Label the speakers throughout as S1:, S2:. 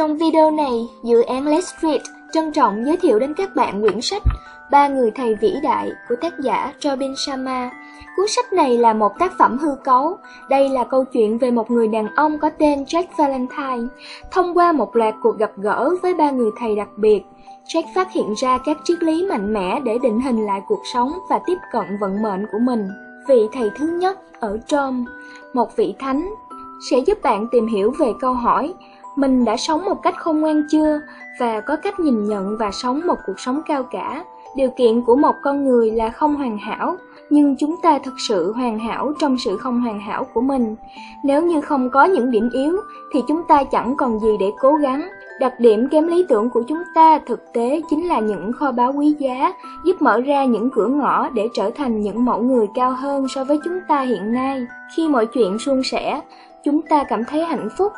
S1: Trong video này, dự án Let's Read trân trọng giới thiệu đến các bạn quyển sách Ba người thầy vĩ đại của tác giả Robin Sharma. Cuốn sách này là một tác phẩm hư cấu. Đây là câu chuyện về một người đàn ông có tên Jack Valentine. Thông qua một loạt cuộc gặp gỡ với ba người thầy đặc biệt, Jack phát hiện ra các triết lý mạnh mẽ để định hình lại cuộc sống và tiếp cận vận mệnh của mình. Vị thầy thứ nhất ở Trom, một vị thánh, sẽ giúp bạn tìm hiểu về câu hỏi mình đã sống một cách khôn ngoan chưa và có cách nhìn nhận và sống một cuộc sống cao cả. Điều kiện của một con người là không hoàn hảo, nhưng chúng ta thực sự hoàn hảo trong sự không hoàn hảo của mình. Nếu như không có những điểm yếu thì chúng ta chẳng còn gì để cố gắng. Đặc điểm kém lý tưởng của chúng ta thực tế chính là những kho báu quý giá, giúp mở ra những cửa ngõ để trở thành những mẫu người cao hơn so với chúng ta hiện nay. Khi mọi chuyện suôn sẻ, chúng ta cảm thấy hạnh phúc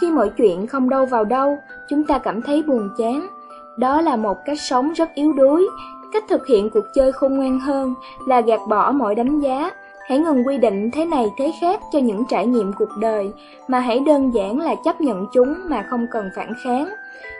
S1: khi mọi chuyện không đâu vào đâu, chúng ta cảm thấy buồn chán. Đó là một cách sống rất yếu đuối. Cách thực hiện cuộc chơi khôn ngoan hơn là gạt bỏ mọi đánh giá. Hãy ngừng quy định thế này thế khác cho những trải nghiệm cuộc đời, mà hãy đơn giản là chấp nhận chúng mà không cần phản kháng.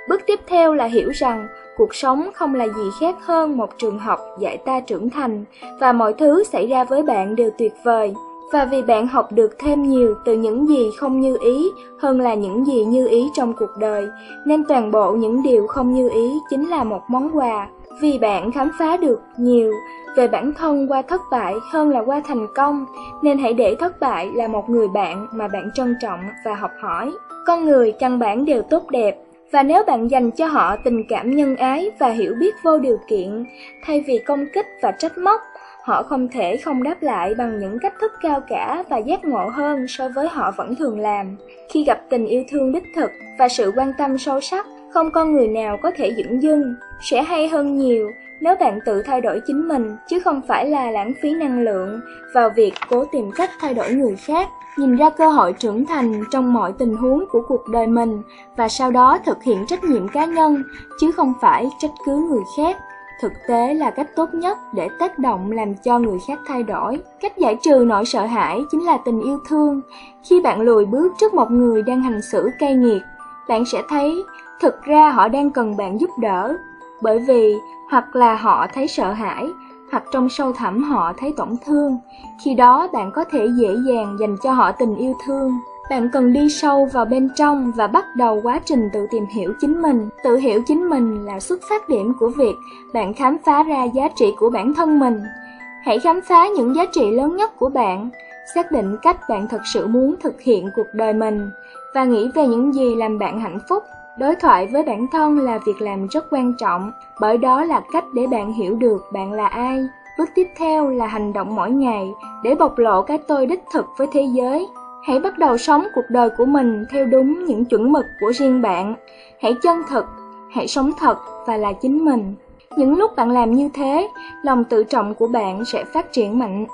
S1: Bước tiếp theo là hiểu rằng cuộc sống không là gì khác hơn một trường học dạy ta trưởng thành, và mọi thứ xảy ra với bạn đều tuyệt vời. Và vì bạn học được thêm nhiều từ những gì không như ý hơn là những gì như ý trong cuộc đời, nên toàn bộ những điều không như ý chính là một món quà. Vì bạn khám phá được nhiều về bản thân qua thất bại hơn là qua thành công, nên hãy để thất bại là một người bạn mà bạn trân trọng và học hỏi. Con người căn bản đều tốt đẹp, và nếu bạn dành cho họ tình cảm nhân ái và hiểu biết vô điều kiện, thay vì công kích và trách móc, Họ không thể không đáp lại bằng những cách thức cao cả và giác ngộ hơn so với họ vẫn thường làm. Khi gặp tình yêu thương đích thực và sự quan tâm sâu sắc, không con người nào có thể dững dưng, sẽ hay hơn nhiều nếu bạn tự thay đổi chính mình, chứ không phải là lãng phí năng lượng vào việc cố tìm cách thay đổi người khác. Nhìn ra cơ hội trưởng thành trong mọi tình huống của cuộc đời mình và sau đó thực hiện trách nhiệm cá nhân, chứ không phải trách cứ người khác thực tế là cách tốt nhất để tác động làm cho người khác thay đổi. Cách giải trừ nỗi sợ hãi chính là tình yêu thương. Khi bạn lùi bước trước một người đang hành xử cay nghiệt, bạn sẽ thấy thực ra họ đang cần bạn giúp đỡ. Bởi vì hoặc là họ thấy sợ hãi, hoặc trong sâu thẳm họ thấy tổn thương. Khi đó bạn có thể dễ dàng dành cho họ tình yêu thương. Bạn cần đi sâu vào bên trong và bắt đầu quá trình tự tìm hiểu chính mình. Tự hiểu chính mình là xuất phát điểm của việc bạn khám phá ra giá trị của bản thân mình. Hãy khám phá những giá trị lớn nhất của bạn, xác định cách bạn thật sự muốn thực hiện cuộc đời mình và nghĩ về những gì làm bạn hạnh phúc. Đối thoại với bản thân là việc làm rất quan trọng, bởi đó là cách để bạn hiểu được bạn là ai. Bước tiếp theo là hành động mỗi ngày để bộc lộ cái tôi đích thực với thế giới. Hãy bắt đầu sống cuộc đời của mình theo đúng những chuẩn mực của riêng bạn. Hãy chân thực, hãy sống thật và là chính mình. Những lúc bạn làm như thế, lòng tự trọng của bạn sẽ phát triển mạnh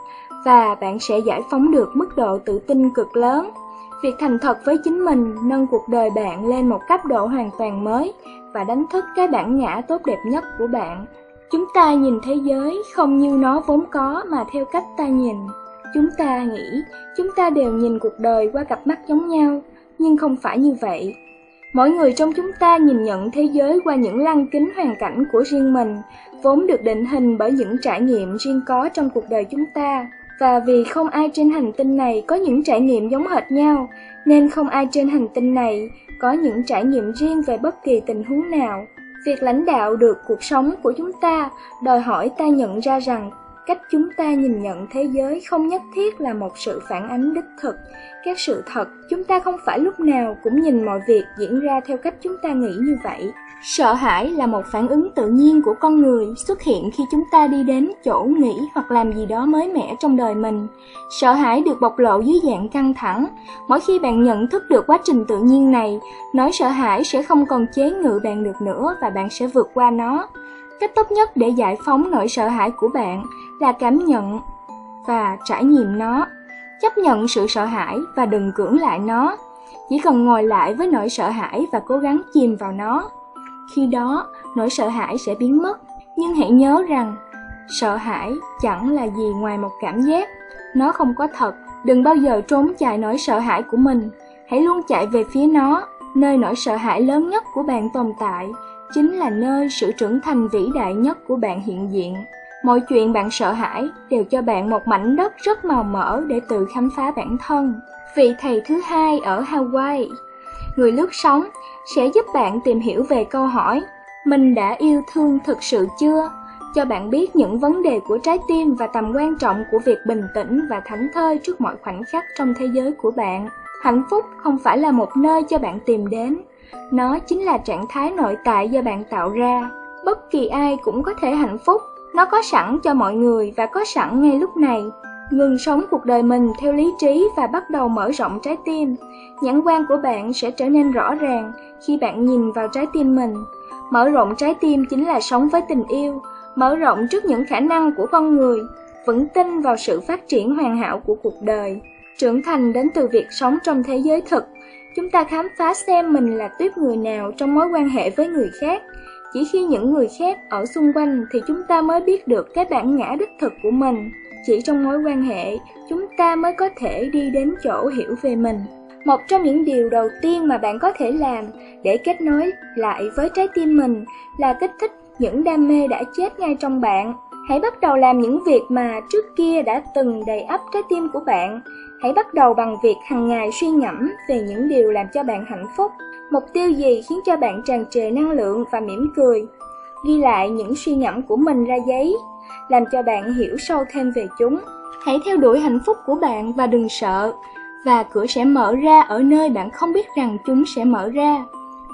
S1: và bạn sẽ giải phóng được mức độ tự tin cực lớn. Việc thành thật với chính mình nâng cuộc đời bạn lên một cấp độ hoàn toàn mới và đánh thức cái bản ngã tốt đẹp nhất của bạn. Chúng ta nhìn thế giới không như nó vốn có mà theo cách ta nhìn. Chúng ta nghĩ chúng ta đều nhìn cuộc đời qua cặp mắt giống nhau, nhưng không phải như vậy. Mỗi người trong chúng ta nhìn nhận thế giới qua những lăng kính hoàn cảnh của riêng mình, vốn được định hình bởi những trải nghiệm riêng có trong cuộc đời chúng ta. Và vì không ai trên hành tinh này có những trải nghiệm giống hệt nhau, nên không ai trên hành tinh này có những trải nghiệm riêng về bất kỳ tình huống nào. Việc lãnh đạo được cuộc sống của chúng ta đòi hỏi ta nhận ra rằng cách chúng ta nhìn nhận thế giới không nhất thiết là một sự phản ánh đích thực. Các sự thật, chúng ta không phải lúc nào cũng nhìn mọi việc diễn ra theo cách chúng ta nghĩ như vậy. Sợ hãi là một phản ứng tự nhiên của con người xuất hiện khi chúng ta đi đến chỗ nghĩ hoặc làm gì đó mới mẻ trong đời mình. Sợ hãi được bộc lộ dưới dạng căng thẳng. Mỗi khi bạn nhận thức được quá trình tự nhiên này, nỗi sợ hãi sẽ không còn chế ngự bạn được nữa và bạn sẽ vượt qua nó cách tốt nhất để giải phóng nỗi sợ hãi của bạn là cảm nhận và trải nghiệm nó. Chấp nhận sự sợ hãi và đừng cưỡng lại nó. Chỉ cần ngồi lại với nỗi sợ hãi và cố gắng chìm vào nó. Khi đó nỗi sợ hãi sẽ biến mất. Nhưng hãy nhớ rằng sợ hãi chẳng là gì ngoài một cảm giác. Nó không có thật. Đừng bao giờ trốn chạy nỗi sợ hãi của mình. Hãy luôn chạy về phía nó nơi nỗi sợ hãi lớn nhất của bạn tồn tại, chính là nơi sự trưởng thành vĩ đại nhất của bạn hiện diện. Mọi chuyện bạn sợ hãi đều cho bạn một mảnh đất rất màu mỡ để tự khám phá bản thân. Vị thầy thứ hai ở Hawaii, người lướt sóng, sẽ giúp bạn tìm hiểu về câu hỏi Mình đã yêu thương thực sự chưa? Cho bạn biết những vấn đề của trái tim và tầm quan trọng của việc bình tĩnh và thảnh thơi trước mọi khoảnh khắc trong thế giới của bạn. Hạnh phúc không phải là một nơi cho bạn tìm đến, nó chính là trạng thái nội tại do bạn tạo ra. Bất kỳ ai cũng có thể hạnh phúc, nó có sẵn cho mọi người và có sẵn ngay lúc này. Ngừng sống cuộc đời mình theo lý trí và bắt đầu mở rộng trái tim. Nhãn quan của bạn sẽ trở nên rõ ràng khi bạn nhìn vào trái tim mình. Mở rộng trái tim chính là sống với tình yêu, mở rộng trước những khả năng của con người, vững tin vào sự phát triển hoàn hảo của cuộc đời. Trưởng thành đến từ việc sống trong thế giới thực, chúng ta khám phá xem mình là tuyếp người nào trong mối quan hệ với người khác. Chỉ khi những người khác ở xung quanh thì chúng ta mới biết được cái bản ngã đích thực của mình. Chỉ trong mối quan hệ, chúng ta mới có thể đi đến chỗ hiểu về mình. Một trong những điều đầu tiên mà bạn có thể làm để kết nối lại với trái tim mình là kích thích những đam mê đã chết ngay trong bạn. Hãy bắt đầu làm những việc mà trước kia đã từng đầy ắp trái tim của bạn. Hãy bắt đầu bằng việc hàng ngày suy ngẫm về những điều làm cho bạn hạnh phúc. Mục tiêu gì khiến cho bạn tràn trề năng lượng và mỉm cười. Ghi lại những suy ngẫm của mình ra giấy, làm cho bạn hiểu sâu thêm về chúng. Hãy theo đuổi hạnh phúc của bạn và đừng sợ, và cửa sẽ mở ra ở nơi bạn không biết rằng chúng sẽ mở ra.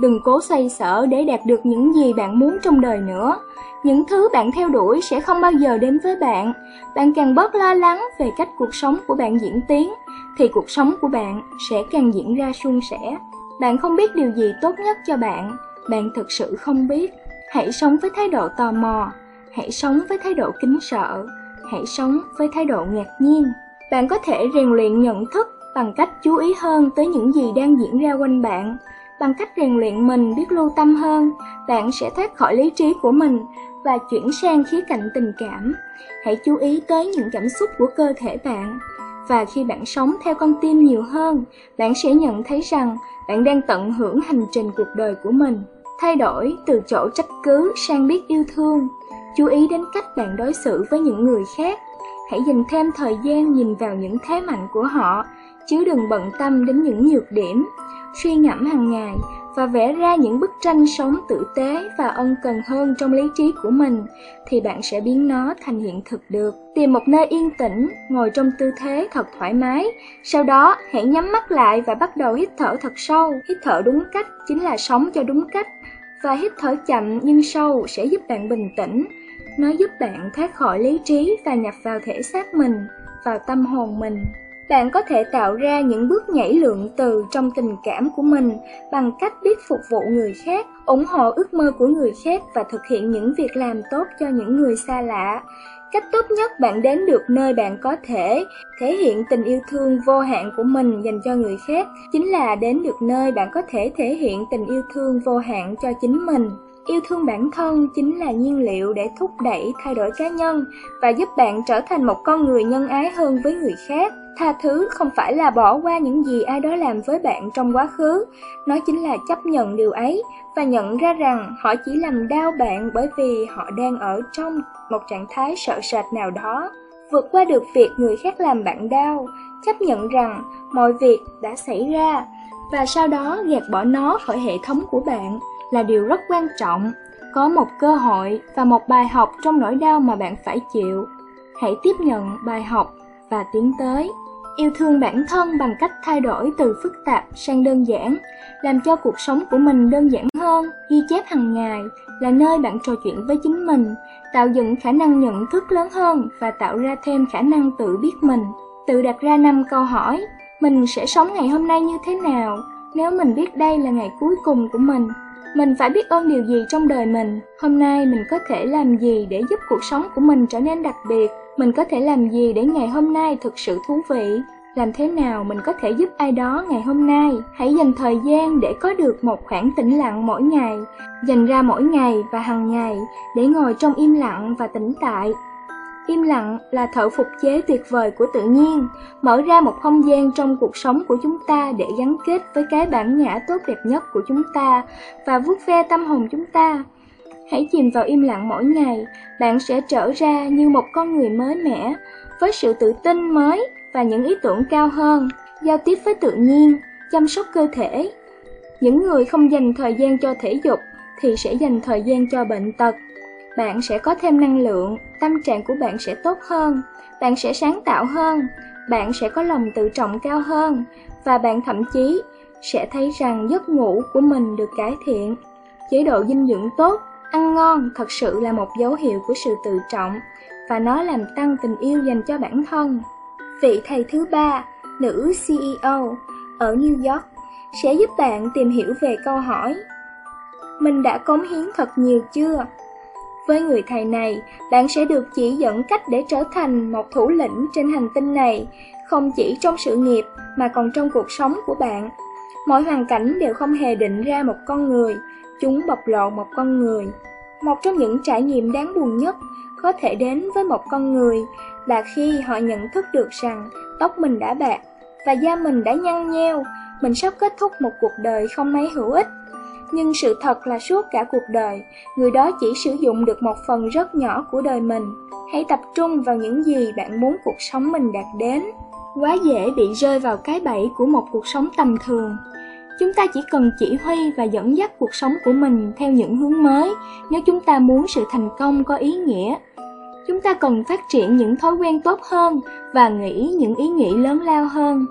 S1: Đừng cố xoay sở để đạt được những gì bạn muốn trong đời nữa. Những thứ bạn theo đuổi sẽ không bao giờ đến với bạn. Bạn càng bớt lo lắng về cách cuộc sống của bạn diễn tiến, thì cuộc sống của bạn sẽ càng diễn ra suôn sẻ. Bạn không biết điều gì tốt nhất cho bạn, bạn thực sự không biết. Hãy sống với thái độ tò mò, hãy sống với thái độ kính sợ, hãy sống với thái độ ngạc nhiên. Bạn có thể rèn luyện nhận thức bằng cách chú ý hơn tới những gì đang diễn ra quanh bạn Bằng cách rèn luyện mình biết lưu tâm hơn, bạn sẽ thoát khỏi lý trí của mình và chuyển sang khía cạnh tình cảm. Hãy chú ý tới những cảm xúc của cơ thể bạn. Và khi bạn sống theo con tim nhiều hơn, bạn sẽ nhận thấy rằng bạn đang tận hưởng hành trình cuộc đời của mình. Thay đổi từ chỗ trách cứ sang biết yêu thương. Chú ý đến cách bạn đối xử với những người khác. Hãy dành thêm thời gian nhìn vào những thế mạnh của họ, chứ đừng bận tâm đến những nhược điểm suy ngẫm hàng ngày và vẽ ra những bức tranh sống tử tế và ân cần hơn trong lý trí của mình thì bạn sẽ biến nó thành hiện thực được. Tìm một nơi yên tĩnh, ngồi trong tư thế thật thoải mái, sau đó hãy nhắm mắt lại và bắt đầu hít thở thật sâu. Hít thở đúng cách chính là sống cho đúng cách và hít thở chậm nhưng sâu sẽ giúp bạn bình tĩnh. Nó giúp bạn thoát khỏi lý trí và nhập vào thể xác mình, vào tâm hồn mình. Bạn có thể tạo ra những bước nhảy lượng từ trong tình cảm của mình bằng cách biết phục vụ người khác, ủng hộ ước mơ của người khác và thực hiện những việc làm tốt cho những người xa lạ. Cách tốt nhất bạn đến được nơi bạn có thể thể hiện tình yêu thương vô hạn của mình dành cho người khác chính là đến được nơi bạn có thể thể hiện tình yêu thương vô hạn cho chính mình. Yêu thương bản thân chính là nhiên liệu để thúc đẩy thay đổi cá nhân và giúp bạn trở thành một con người nhân ái hơn với người khác. Tha thứ không phải là bỏ qua những gì ai đó làm với bạn trong quá khứ, nó chính là chấp nhận điều ấy và nhận ra rằng họ chỉ làm đau bạn bởi vì họ đang ở trong một trạng thái sợ sệt nào đó. Vượt qua được việc người khác làm bạn đau, chấp nhận rằng mọi việc đã xảy ra và sau đó gạt bỏ nó khỏi hệ thống của bạn là điều rất quan trọng. Có một cơ hội và một bài học trong nỗi đau mà bạn phải chịu. Hãy tiếp nhận bài học và tiến tới. Yêu thương bản thân bằng cách thay đổi từ phức tạp sang đơn giản, làm cho cuộc sống của mình đơn giản hơn. Ghi chép hàng ngày là nơi bạn trò chuyện với chính mình, tạo dựng khả năng nhận thức lớn hơn và tạo ra thêm khả năng tự biết mình. Tự đặt ra năm câu hỏi, mình sẽ sống ngày hôm nay như thế nào nếu mình biết đây là ngày cuối cùng của mình? Mình phải biết ơn điều gì trong đời mình? Hôm nay mình có thể làm gì để giúp cuộc sống của mình trở nên đặc biệt? Mình có thể làm gì để ngày hôm nay thực sự thú vị? Làm thế nào mình có thể giúp ai đó ngày hôm nay? Hãy dành thời gian để có được một khoảng tĩnh lặng mỗi ngày, dành ra mỗi ngày và hàng ngày để ngồi trong im lặng và tĩnh tại. Im lặng là thợ phục chế tuyệt vời của tự nhiên, mở ra một không gian trong cuộc sống của chúng ta để gắn kết với cái bản ngã tốt đẹp nhất của chúng ta và vuốt ve tâm hồn chúng ta. Hãy chìm vào im lặng mỗi ngày, bạn sẽ trở ra như một con người mới mẻ, với sự tự tin mới và những ý tưởng cao hơn, giao tiếp với tự nhiên, chăm sóc cơ thể. Những người không dành thời gian cho thể dục thì sẽ dành thời gian cho bệnh tật. Bạn sẽ có thêm năng lượng, tâm trạng của bạn sẽ tốt hơn, bạn sẽ sáng tạo hơn, bạn sẽ có lòng tự trọng cao hơn và bạn thậm chí sẽ thấy rằng giấc ngủ của mình được cải thiện. Chế độ dinh dưỡng tốt, ăn ngon thật sự là một dấu hiệu của sự tự trọng và nó làm tăng tình yêu dành cho bản thân. Vị thầy thứ ba, nữ CEO ở New York sẽ giúp bạn tìm hiểu về câu hỏi Mình đã cống hiến thật nhiều chưa? Với người thầy này, bạn sẽ được chỉ dẫn cách để trở thành một thủ lĩnh trên hành tinh này, không chỉ trong sự nghiệp mà còn trong cuộc sống của bạn. Mọi hoàn cảnh đều không hề định ra một con người, chúng bộc lộ một con người. Một trong những trải nghiệm đáng buồn nhất có thể đến với một con người là khi họ nhận thức được rằng tóc mình đã bạc và da mình đã nhăn nheo, mình sắp kết thúc một cuộc đời không mấy hữu ích. Nhưng sự thật là suốt cả cuộc đời, người đó chỉ sử dụng được một phần rất nhỏ của đời mình. Hãy tập trung vào những gì bạn muốn cuộc sống mình đạt đến. Quá dễ bị rơi vào cái bẫy của một cuộc sống tầm thường. Chúng ta chỉ cần chỉ huy và dẫn dắt cuộc sống của mình theo những hướng mới nếu chúng ta muốn sự thành công có ý nghĩa. Chúng ta cần phát triển những thói quen tốt hơn và nghĩ những ý nghĩ lớn lao hơn.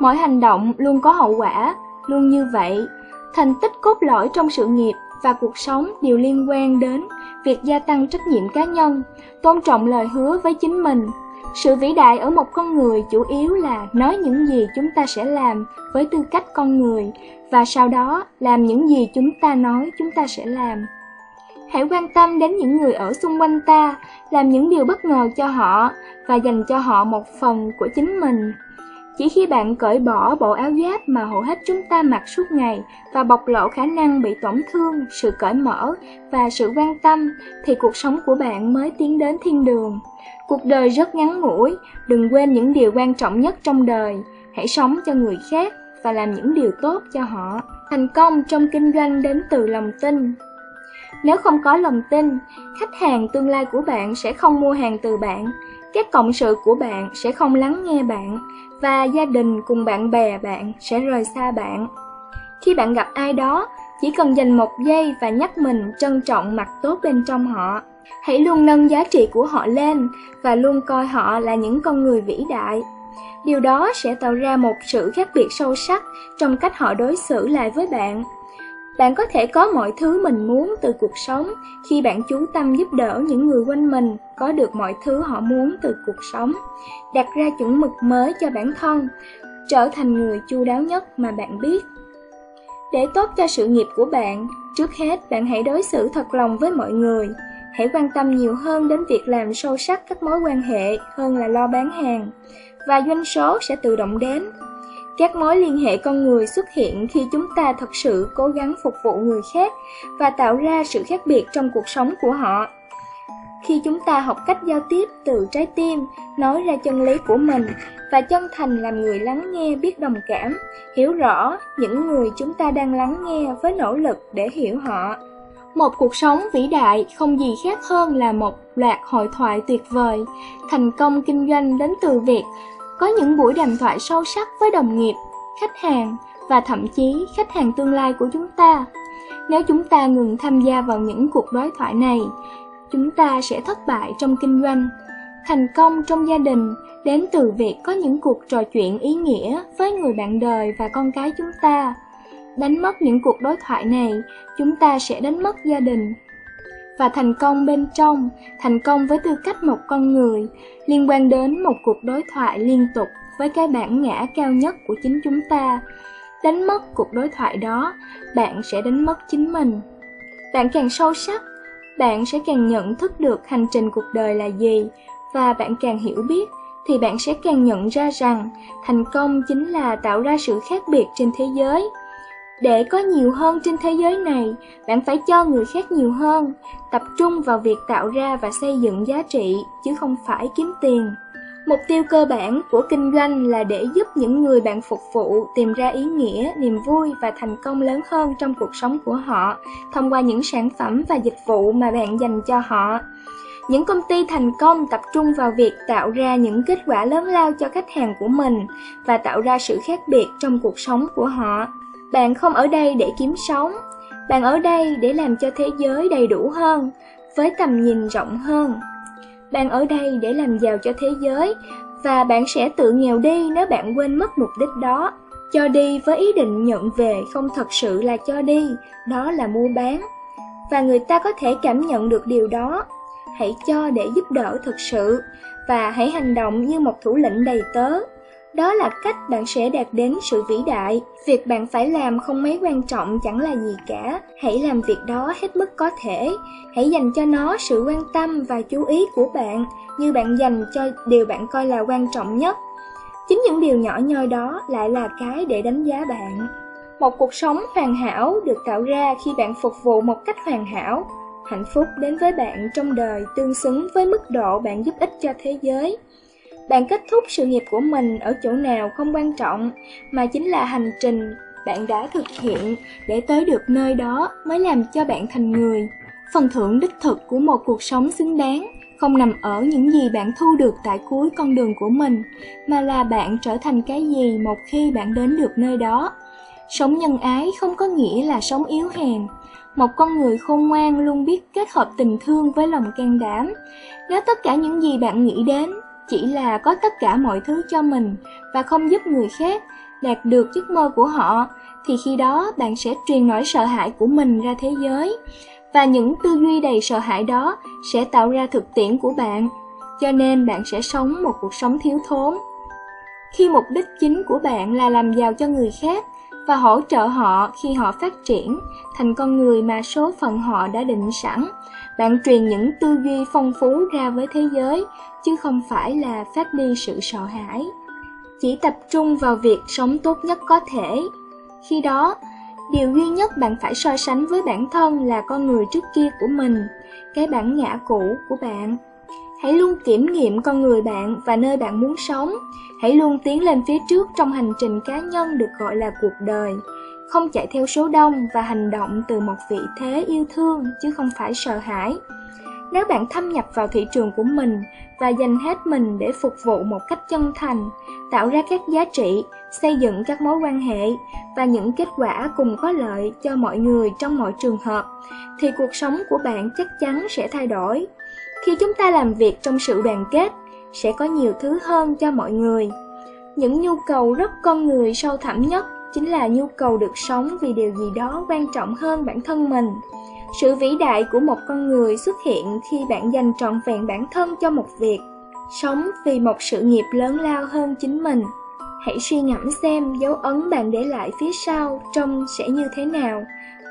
S1: Mọi hành động luôn có hậu quả, luôn như vậy. Thành tích cốt lõi trong sự nghiệp và cuộc sống đều liên quan đến việc gia tăng trách nhiệm cá nhân, tôn trọng lời hứa với chính mình. Sự vĩ đại ở một con người chủ yếu là nói những gì chúng ta sẽ làm với tư cách con người và sau đó làm những gì chúng ta nói chúng ta sẽ làm. Hãy quan tâm đến những người ở xung quanh ta, làm những điều bất ngờ cho họ và dành cho họ một phần của chính mình. Chỉ khi bạn cởi bỏ bộ áo giáp mà hầu hết chúng ta mặc suốt ngày và bộc lộ khả năng bị tổn thương, sự cởi mở và sự quan tâm, thì cuộc sống của bạn mới tiến đến thiên đường. Cuộc đời rất ngắn ngủi, đừng quên những điều quan trọng nhất trong đời. Hãy sống cho người khác và làm những điều tốt cho họ. Thành công trong kinh doanh đến từ lòng tin. Nếu không có lòng tin, khách hàng tương lai của bạn sẽ không mua hàng từ bạn, các cộng sự của bạn sẽ không lắng nghe bạn và gia đình cùng bạn bè bạn sẽ rời xa bạn. Khi bạn gặp ai đó, chỉ cần dành một giây và nhắc mình trân trọng mặt tốt bên trong họ. Hãy luôn nâng giá trị của họ lên và luôn coi họ là những con người vĩ đại. Điều đó sẽ tạo ra một sự khác biệt sâu sắc trong cách họ đối xử lại với bạn. Bạn có thể có mọi thứ mình muốn từ cuộc sống khi bạn chú tâm giúp đỡ những người quanh mình có được mọi thứ họ muốn từ cuộc sống, đặt ra chuẩn mực mới cho bản thân, trở thành người chu đáo nhất mà bạn biết. Để tốt cho sự nghiệp của bạn, trước hết bạn hãy đối xử thật lòng với mọi người. Hãy quan tâm nhiều hơn đến việc làm sâu sắc các mối quan hệ hơn là lo bán hàng, và doanh số sẽ tự động đến. Các mối liên hệ con người xuất hiện khi chúng ta thật sự cố gắng phục vụ người khác và tạo ra sự khác biệt trong cuộc sống của họ. Khi chúng ta học cách giao tiếp từ trái tim, nói ra chân lý của mình và chân thành làm người lắng nghe biết đồng cảm, hiểu rõ những người chúng ta đang lắng nghe với nỗ lực để hiểu họ. Một cuộc sống vĩ đại không gì khác hơn là một loạt hội thoại tuyệt vời. Thành công kinh doanh đến từ việc có những buổi đàm thoại sâu sắc với đồng nghiệp, khách hàng và thậm chí khách hàng tương lai của chúng ta. Nếu chúng ta ngừng tham gia vào những cuộc đối thoại này, chúng ta sẽ thất bại trong kinh doanh. Thành công trong gia đình đến từ việc có những cuộc trò chuyện ý nghĩa với người bạn đời và con cái chúng ta. Đánh mất những cuộc đối thoại này, chúng ta sẽ đánh mất gia đình. Và thành công bên trong, thành công với tư cách một con người, liên quan đến một cuộc đối thoại liên tục với cái bản ngã cao nhất của chính chúng ta. Đánh mất cuộc đối thoại đó, bạn sẽ đánh mất chính mình. Bạn càng sâu sắc, bạn sẽ càng nhận thức được hành trình cuộc đời là gì, và bạn càng hiểu biết, thì bạn sẽ càng nhận ra rằng thành công chính là tạo ra sự khác biệt trên thế giới. Để có nhiều hơn trên thế giới này, bạn phải cho người khác nhiều hơn, tập trung vào việc tạo ra và xây dựng giá trị, chứ không phải kiếm tiền. Mục tiêu cơ bản của kinh doanh là để giúp những người bạn phục vụ tìm ra ý nghĩa, niềm vui và thành công lớn hơn trong cuộc sống của họ thông qua những sản phẩm và dịch vụ mà bạn dành cho họ. Những công ty thành công tập trung vào việc tạo ra những kết quả lớn lao cho khách hàng của mình và tạo ra sự khác biệt trong cuộc sống của họ. Bạn không ở đây để kiếm sống, bạn ở đây để làm cho thế giới đầy đủ hơn, với tầm nhìn rộng hơn. Bạn ở đây để làm giàu cho thế giới và bạn sẽ tự nghèo đi nếu bạn quên mất mục đích đó. Cho đi với ý định nhận về không thật sự là cho đi, đó là mua bán. Và người ta có thể cảm nhận được điều đó. Hãy cho để giúp đỡ thực sự và hãy hành động như một thủ lĩnh đầy tớ. Đó là cách bạn sẽ đạt đến sự vĩ đại. Việc bạn phải làm không mấy quan trọng chẳng là gì cả. Hãy làm việc đó hết mức có thể. Hãy dành cho nó sự quan tâm và chú ý của bạn, như bạn dành cho điều bạn coi là quan trọng nhất. Chính những điều nhỏ nhoi đó lại là cái để đánh giá bạn. Một cuộc sống hoàn hảo được tạo ra khi bạn phục vụ một cách hoàn hảo. Hạnh phúc đến với bạn trong đời tương xứng với mức độ bạn giúp ích cho thế giới. Bạn kết thúc sự nghiệp của mình ở chỗ nào không quan trọng, mà chính là hành trình bạn đã thực hiện để tới được nơi đó mới làm cho bạn thành người. Phần thưởng đích thực của một cuộc sống xứng đáng không nằm ở những gì bạn thu được tại cuối con đường của mình, mà là bạn trở thành cái gì một khi bạn đến được nơi đó. Sống nhân ái không có nghĩa là sống yếu hèn. Một con người khôn ngoan luôn biết kết hợp tình thương với lòng can đảm. Nếu tất cả những gì bạn nghĩ đến chỉ là có tất cả mọi thứ cho mình và không giúp người khác đạt được giấc mơ của họ, thì khi đó bạn sẽ truyền nỗi sợ hãi của mình ra thế giới. Và những tư duy đầy sợ hãi đó sẽ tạo ra thực tiễn của bạn, cho nên bạn sẽ sống một cuộc sống thiếu thốn. Khi mục đích chính của bạn là làm giàu cho người khác và hỗ trợ họ khi họ phát triển thành con người mà số phận họ đã định sẵn, bạn truyền những tư duy phong phú ra với thế giới, chứ không phải là phát đi sự sợ hãi. Chỉ tập trung vào việc sống tốt nhất có thể. Khi đó, điều duy nhất bạn phải so sánh với bản thân là con người trước kia của mình, cái bản ngã cũ của bạn. Hãy luôn kiểm nghiệm con người bạn và nơi bạn muốn sống. Hãy luôn tiến lên phía trước trong hành trình cá nhân được gọi là cuộc đời không chạy theo số đông và hành động từ một vị thế yêu thương chứ không phải sợ hãi. Nếu bạn thâm nhập vào thị trường của mình và dành hết mình để phục vụ một cách chân thành, tạo ra các giá trị, xây dựng các mối quan hệ và những kết quả cùng có lợi cho mọi người trong mọi trường hợp, thì cuộc sống của bạn chắc chắn sẽ thay đổi. Khi chúng ta làm việc trong sự đoàn kết, sẽ có nhiều thứ hơn cho mọi người. Những nhu cầu rất con người sâu thẳm nhất chính là nhu cầu được sống vì điều gì đó quan trọng hơn bản thân mình. Sự vĩ đại của một con người xuất hiện khi bạn dành trọn vẹn bản thân cho một việc, sống vì một sự nghiệp lớn lao hơn chính mình. Hãy suy ngẫm xem dấu ấn bạn để lại phía sau trông sẽ như thế nào,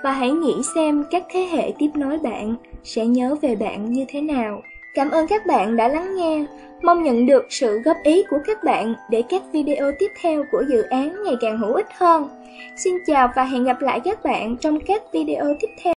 S1: và hãy nghĩ xem các thế hệ tiếp nối bạn sẽ nhớ về bạn như thế nào. Cảm ơn các bạn đã lắng nghe. Mong nhận được sự góp ý của các bạn để các video tiếp theo của dự án ngày càng hữu ích hơn. Xin chào và hẹn gặp lại các bạn trong các video tiếp theo.